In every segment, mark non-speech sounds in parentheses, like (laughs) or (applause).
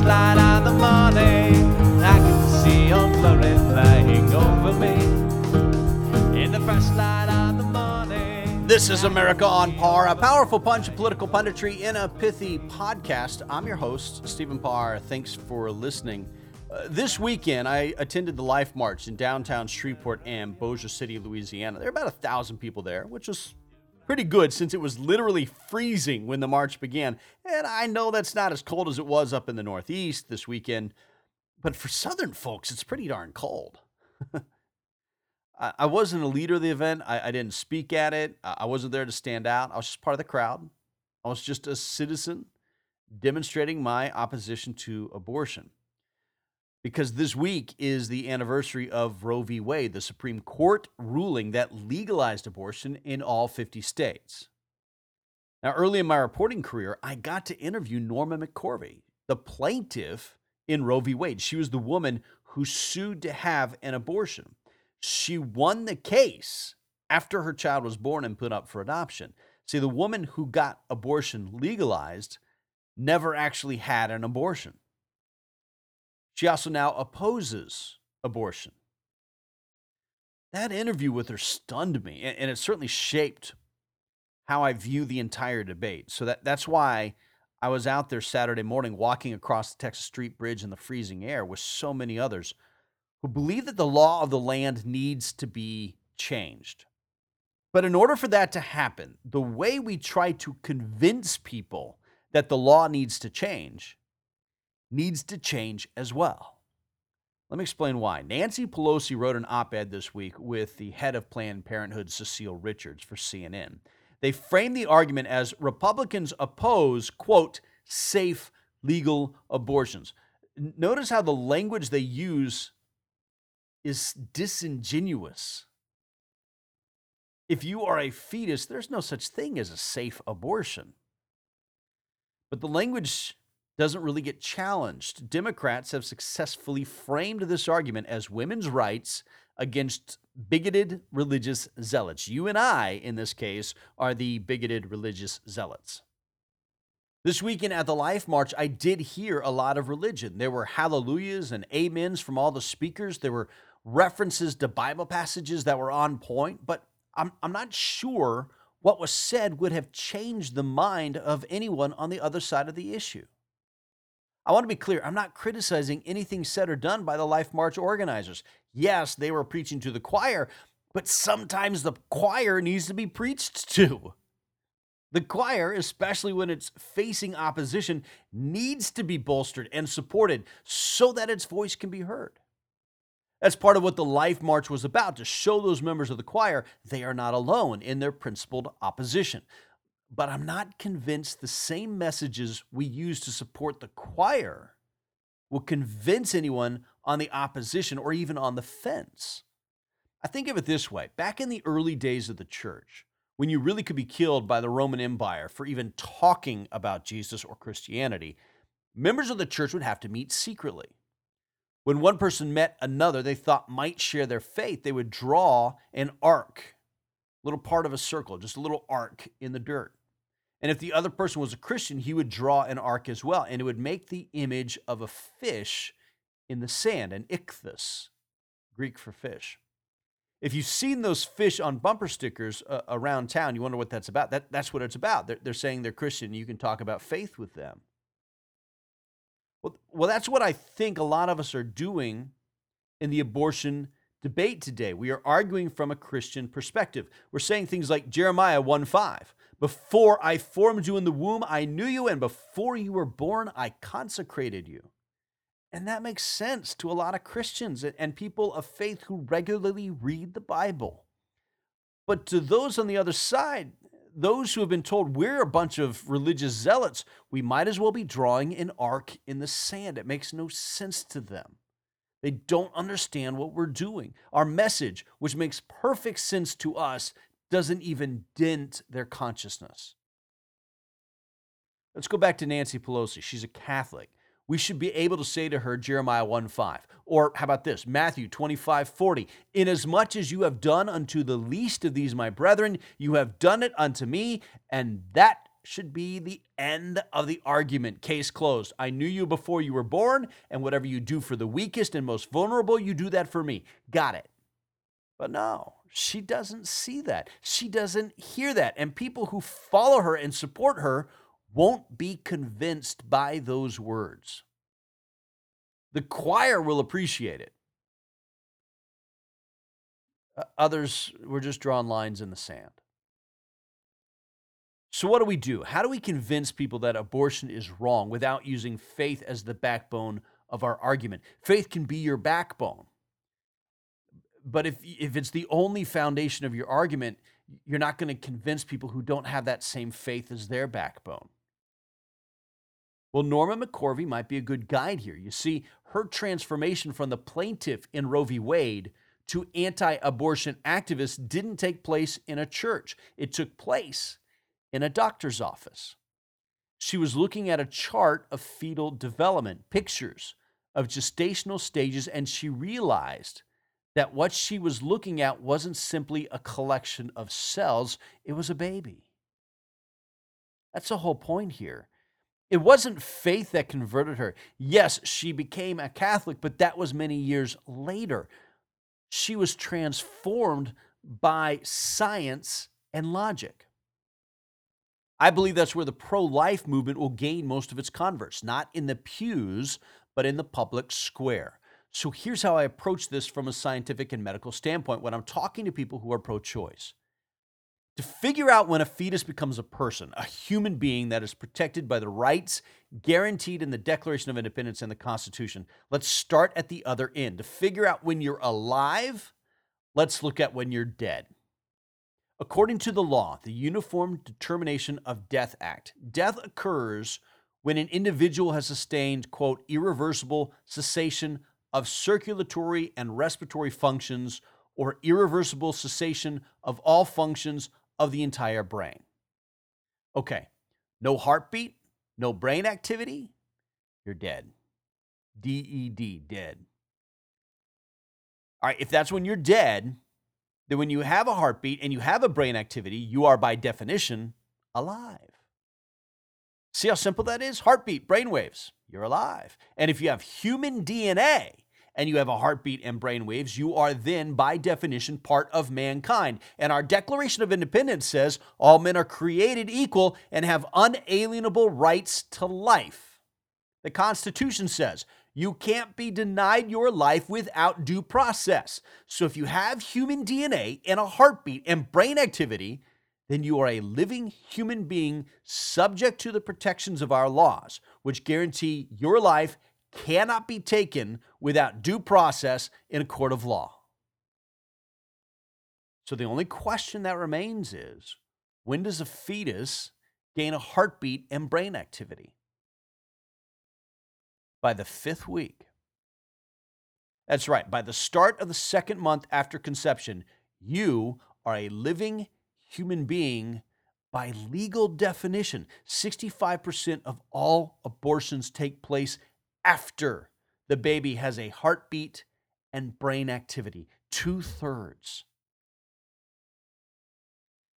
of the morning, I can see your glory flying over me. In the first light of the morning. This is America on Par, a powerful punch of political punditry in a pithy podcast. I'm your host, Stephen Parr. Thanks for listening. Uh, this weekend, I attended the Life March in downtown Shreveport and Bossier City, Louisiana. There were about a thousand people there, which was pretty good since it was literally freezing when the march began. And I know that's not as cold as it was up in the Northeast this weekend, but for Southern folks, it's pretty darn cold. (laughs) I, I wasn't a leader of the event. I, I didn't speak at it. I, I wasn't there to stand out. I was just part of the crowd. I was just a citizen demonstrating my opposition to abortion because this week is the anniversary of Roe v. Wade, the Supreme Court ruling that legalized abortion in all 50 states. Now, early in my reporting career, I got to interview Norma McCorvey, the plaintiff in Roe v. Wade. She was the woman who sued to have an abortion. She won the case after her child was born and put up for adoption. See, the woman who got abortion legalized never actually had an abortion. She also now opposes abortion. That interview with her stunned me, and it certainly shaped how I view the entire debate. So that, that's why I was out there Saturday morning walking across the Texas Street Bridge in the freezing air with so many others who believe that the law of the land needs to be changed. But in order for that to happen, the way we try to convince people that the law needs to change needs to change as well. Let me explain why. Nancy Pelosi wrote an op ed this week with the head of Planned Parenthood, Cecile Richards, for CNN. They framed the argument as Republicans oppose, quote, safe legal abortions. Notice how the language they use is disingenuous. If you are a fetus, there's no such thing as a safe abortion. But the language doesn't really get challenged. Democrats have successfully framed this argument as women's rights against bigoted religious zealots. You and I, in this case, are the bigoted religious zealots. This weekend at the Life March, I did hear a lot of religion. There were hallelujahs and amens from all the speakers. There were references to Bible passages that were on point, but I'm, I'm not sure what was said would have changed the mind of anyone on the other side of the issue. I want to be clear. I'm not criticizing anything said or done by the Life March organizers. Yes, they were preaching to the choir, but sometimes the choir needs to be preached to. The choir, especially when it's facing opposition, needs to be bolstered and supported so that its voice can be heard. That's part of what the Life March was about to show those members of the choir they are not alone in their principled opposition but I'm not convinced the same messages we use to support the choir will convince anyone on the opposition or even on the fence. I think of it this way back in the early days of the church, when you really could be killed by the Roman Empire for even talking about Jesus or Christianity, members of the church would have to meet secretly. When one person met another they thought might share their faith, they would draw an arc, a little part of a circle, just a little arc in the dirt. And if the other person was a Christian, he would draw an arc as well, and it would make the image of a fish in the sand, an ichthus, Greek for fish. If you've seen those fish on bumper stickers uh, around town, you wonder what that's about. That, that's what it's about. They're, they're saying they're Christian. You can talk about faith with them. Well, well, that's what I think a lot of us are doing in the abortion debate today. We are arguing from a Christian perspective. We're saying things like Jeremiah 1 5. Before I formed you in the womb, I knew you, and before you were born, I consecrated you. And that makes sense to a lot of Christians and people of faith who regularly read the Bible. But to those on the other side, those who have been told we're a bunch of religious zealots, we might as well be drawing an arc in the sand. It makes no sense to them. They don't understand what we're doing. Our message, which makes perfect sense to us, doesn't even dent their consciousness. Let's go back to Nancy Pelosi. She's a Catholic. We should be able to say to her Jeremiah 1 5. Or how about this? Matthew 25 40. Inasmuch as you have done unto the least of these my brethren, you have done it unto me, and that should be the end of the argument. Case closed. I knew you before you were born, and whatever you do for the weakest and most vulnerable, you do that for me. Got it. But no, she doesn't see that. She doesn't hear that. And people who follow her and support her won't be convinced by those words. The choir will appreciate it. Others, we're just drawing lines in the sand. So, what do we do? How do we convince people that abortion is wrong without using faith as the backbone of our argument? Faith can be your backbone. But if, if it's the only foundation of your argument, you're not going to convince people who don't have that same faith as their backbone. Well, Norma McCorvey might be a good guide here. You see, her transformation from the plaintiff in Roe v. Wade to anti abortion activist didn't take place in a church, it took place in a doctor's office. She was looking at a chart of fetal development, pictures of gestational stages, and she realized that what she was looking at wasn't simply a collection of cells, it was a baby. That's the whole point here. It wasn't faith that converted her. Yes, she became a Catholic, but that was many years later. She was transformed by science and logic. I believe that's where the pro life movement will gain most of its converts, not in the pews, but in the public square. So here's how I approach this from a scientific and medical standpoint when I'm talking to people who are pro choice. To figure out when a fetus becomes a person, a human being that is protected by the rights guaranteed in the Declaration of Independence and the Constitution, let's start at the other end. To figure out when you're alive, let's look at when you're dead. According to the law, the Uniform Determination of Death Act, death occurs when an individual has sustained, quote, irreversible cessation of circulatory and respiratory functions or irreversible cessation of all functions of the entire brain. Okay, no heartbeat, no brain activity, you're dead. DED, dead. All right, if that's when you're dead, then when you have a heartbeat and you have a brain activity, you are by definition alive. See how simple that is? Heartbeat, brain waves, you're alive. And if you have human DNA, and you have a heartbeat and brain waves, you are then, by definition, part of mankind. And our Declaration of Independence says all men are created equal and have unalienable rights to life. The Constitution says you can't be denied your life without due process. So if you have human DNA and a heartbeat and brain activity, then you are a living human being subject to the protections of our laws, which guarantee your life cannot be taken without due process in a court of law. So the only question that remains is when does a fetus gain a heartbeat and brain activity? By the fifth week. That's right, by the start of the second month after conception, you are a living human being by legal definition. 65% of all abortions take place after the baby has a heartbeat and brain activity. Two thirds.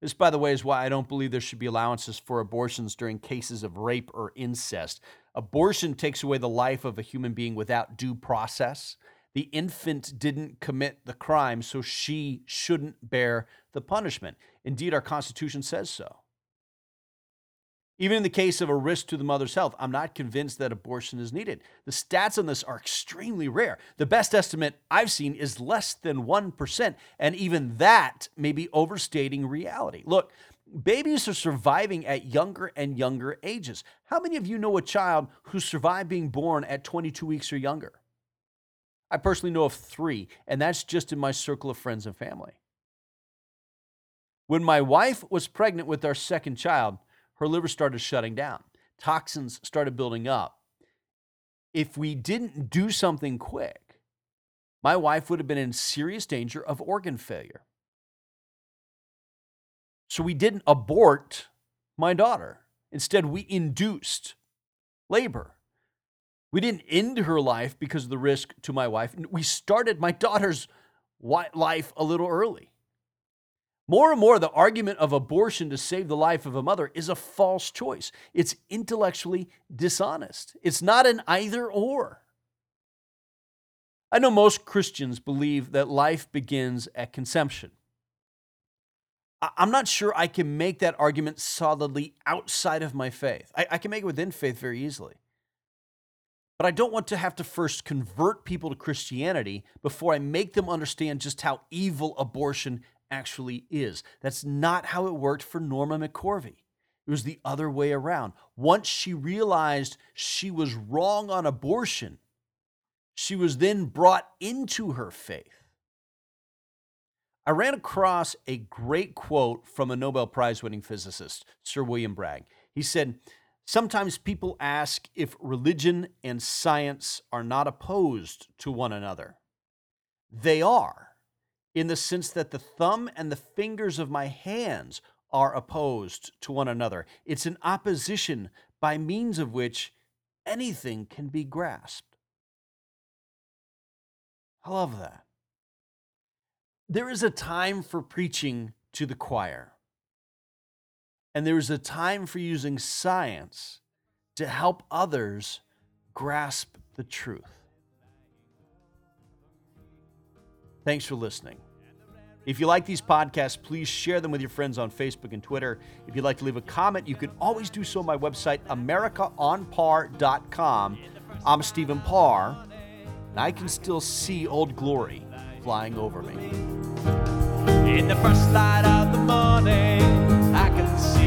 This, by the way, is why I don't believe there should be allowances for abortions during cases of rape or incest. Abortion takes away the life of a human being without due process. The infant didn't commit the crime, so she shouldn't bear the punishment. Indeed, our Constitution says so. Even in the case of a risk to the mother's health, I'm not convinced that abortion is needed. The stats on this are extremely rare. The best estimate I've seen is less than 1%, and even that may be overstating reality. Look, babies are surviving at younger and younger ages. How many of you know a child who survived being born at 22 weeks or younger? I personally know of three, and that's just in my circle of friends and family. When my wife was pregnant with our second child, her liver started shutting down. Toxins started building up. If we didn't do something quick, my wife would have been in serious danger of organ failure. So we didn't abort my daughter. Instead, we induced labor. We didn't end her life because of the risk to my wife. We started my daughter's life a little early. More and more, the argument of abortion to save the life of a mother is a false choice. It's intellectually dishonest. It's not an either or. I know most Christians believe that life begins at conception. I'm not sure I can make that argument solidly outside of my faith. I, I, can make it within faith very easily. But I don't want to have to first convert people to Christianity before I make them understand just how evil abortion actually is. That's not how it worked for Norma McCorvey. It was the other way around. Once she realized she was wrong on abortion, she was then brought into her faith. I ran across a great quote from a Nobel Prize winning physicist, Sir William Bragg. He said, Sometimes people ask if religion and science are not opposed to one another. They are, in the sense that the thumb and the fingers of my hands are opposed to one another. It's an opposition by means of which anything can be grasped. I love that. There is a time for preaching to the choir, and there is a time for using science to help others grasp the truth. Thanks for listening. If you like these podcasts, please share them with your friends on Facebook and Twitter. If you'd like to leave a comment, you can always do so on my website, AmericaOnPar.com. I'm Stephen Parr, and I can still see Old Glory flying over me. In the first light of the morning, I can see.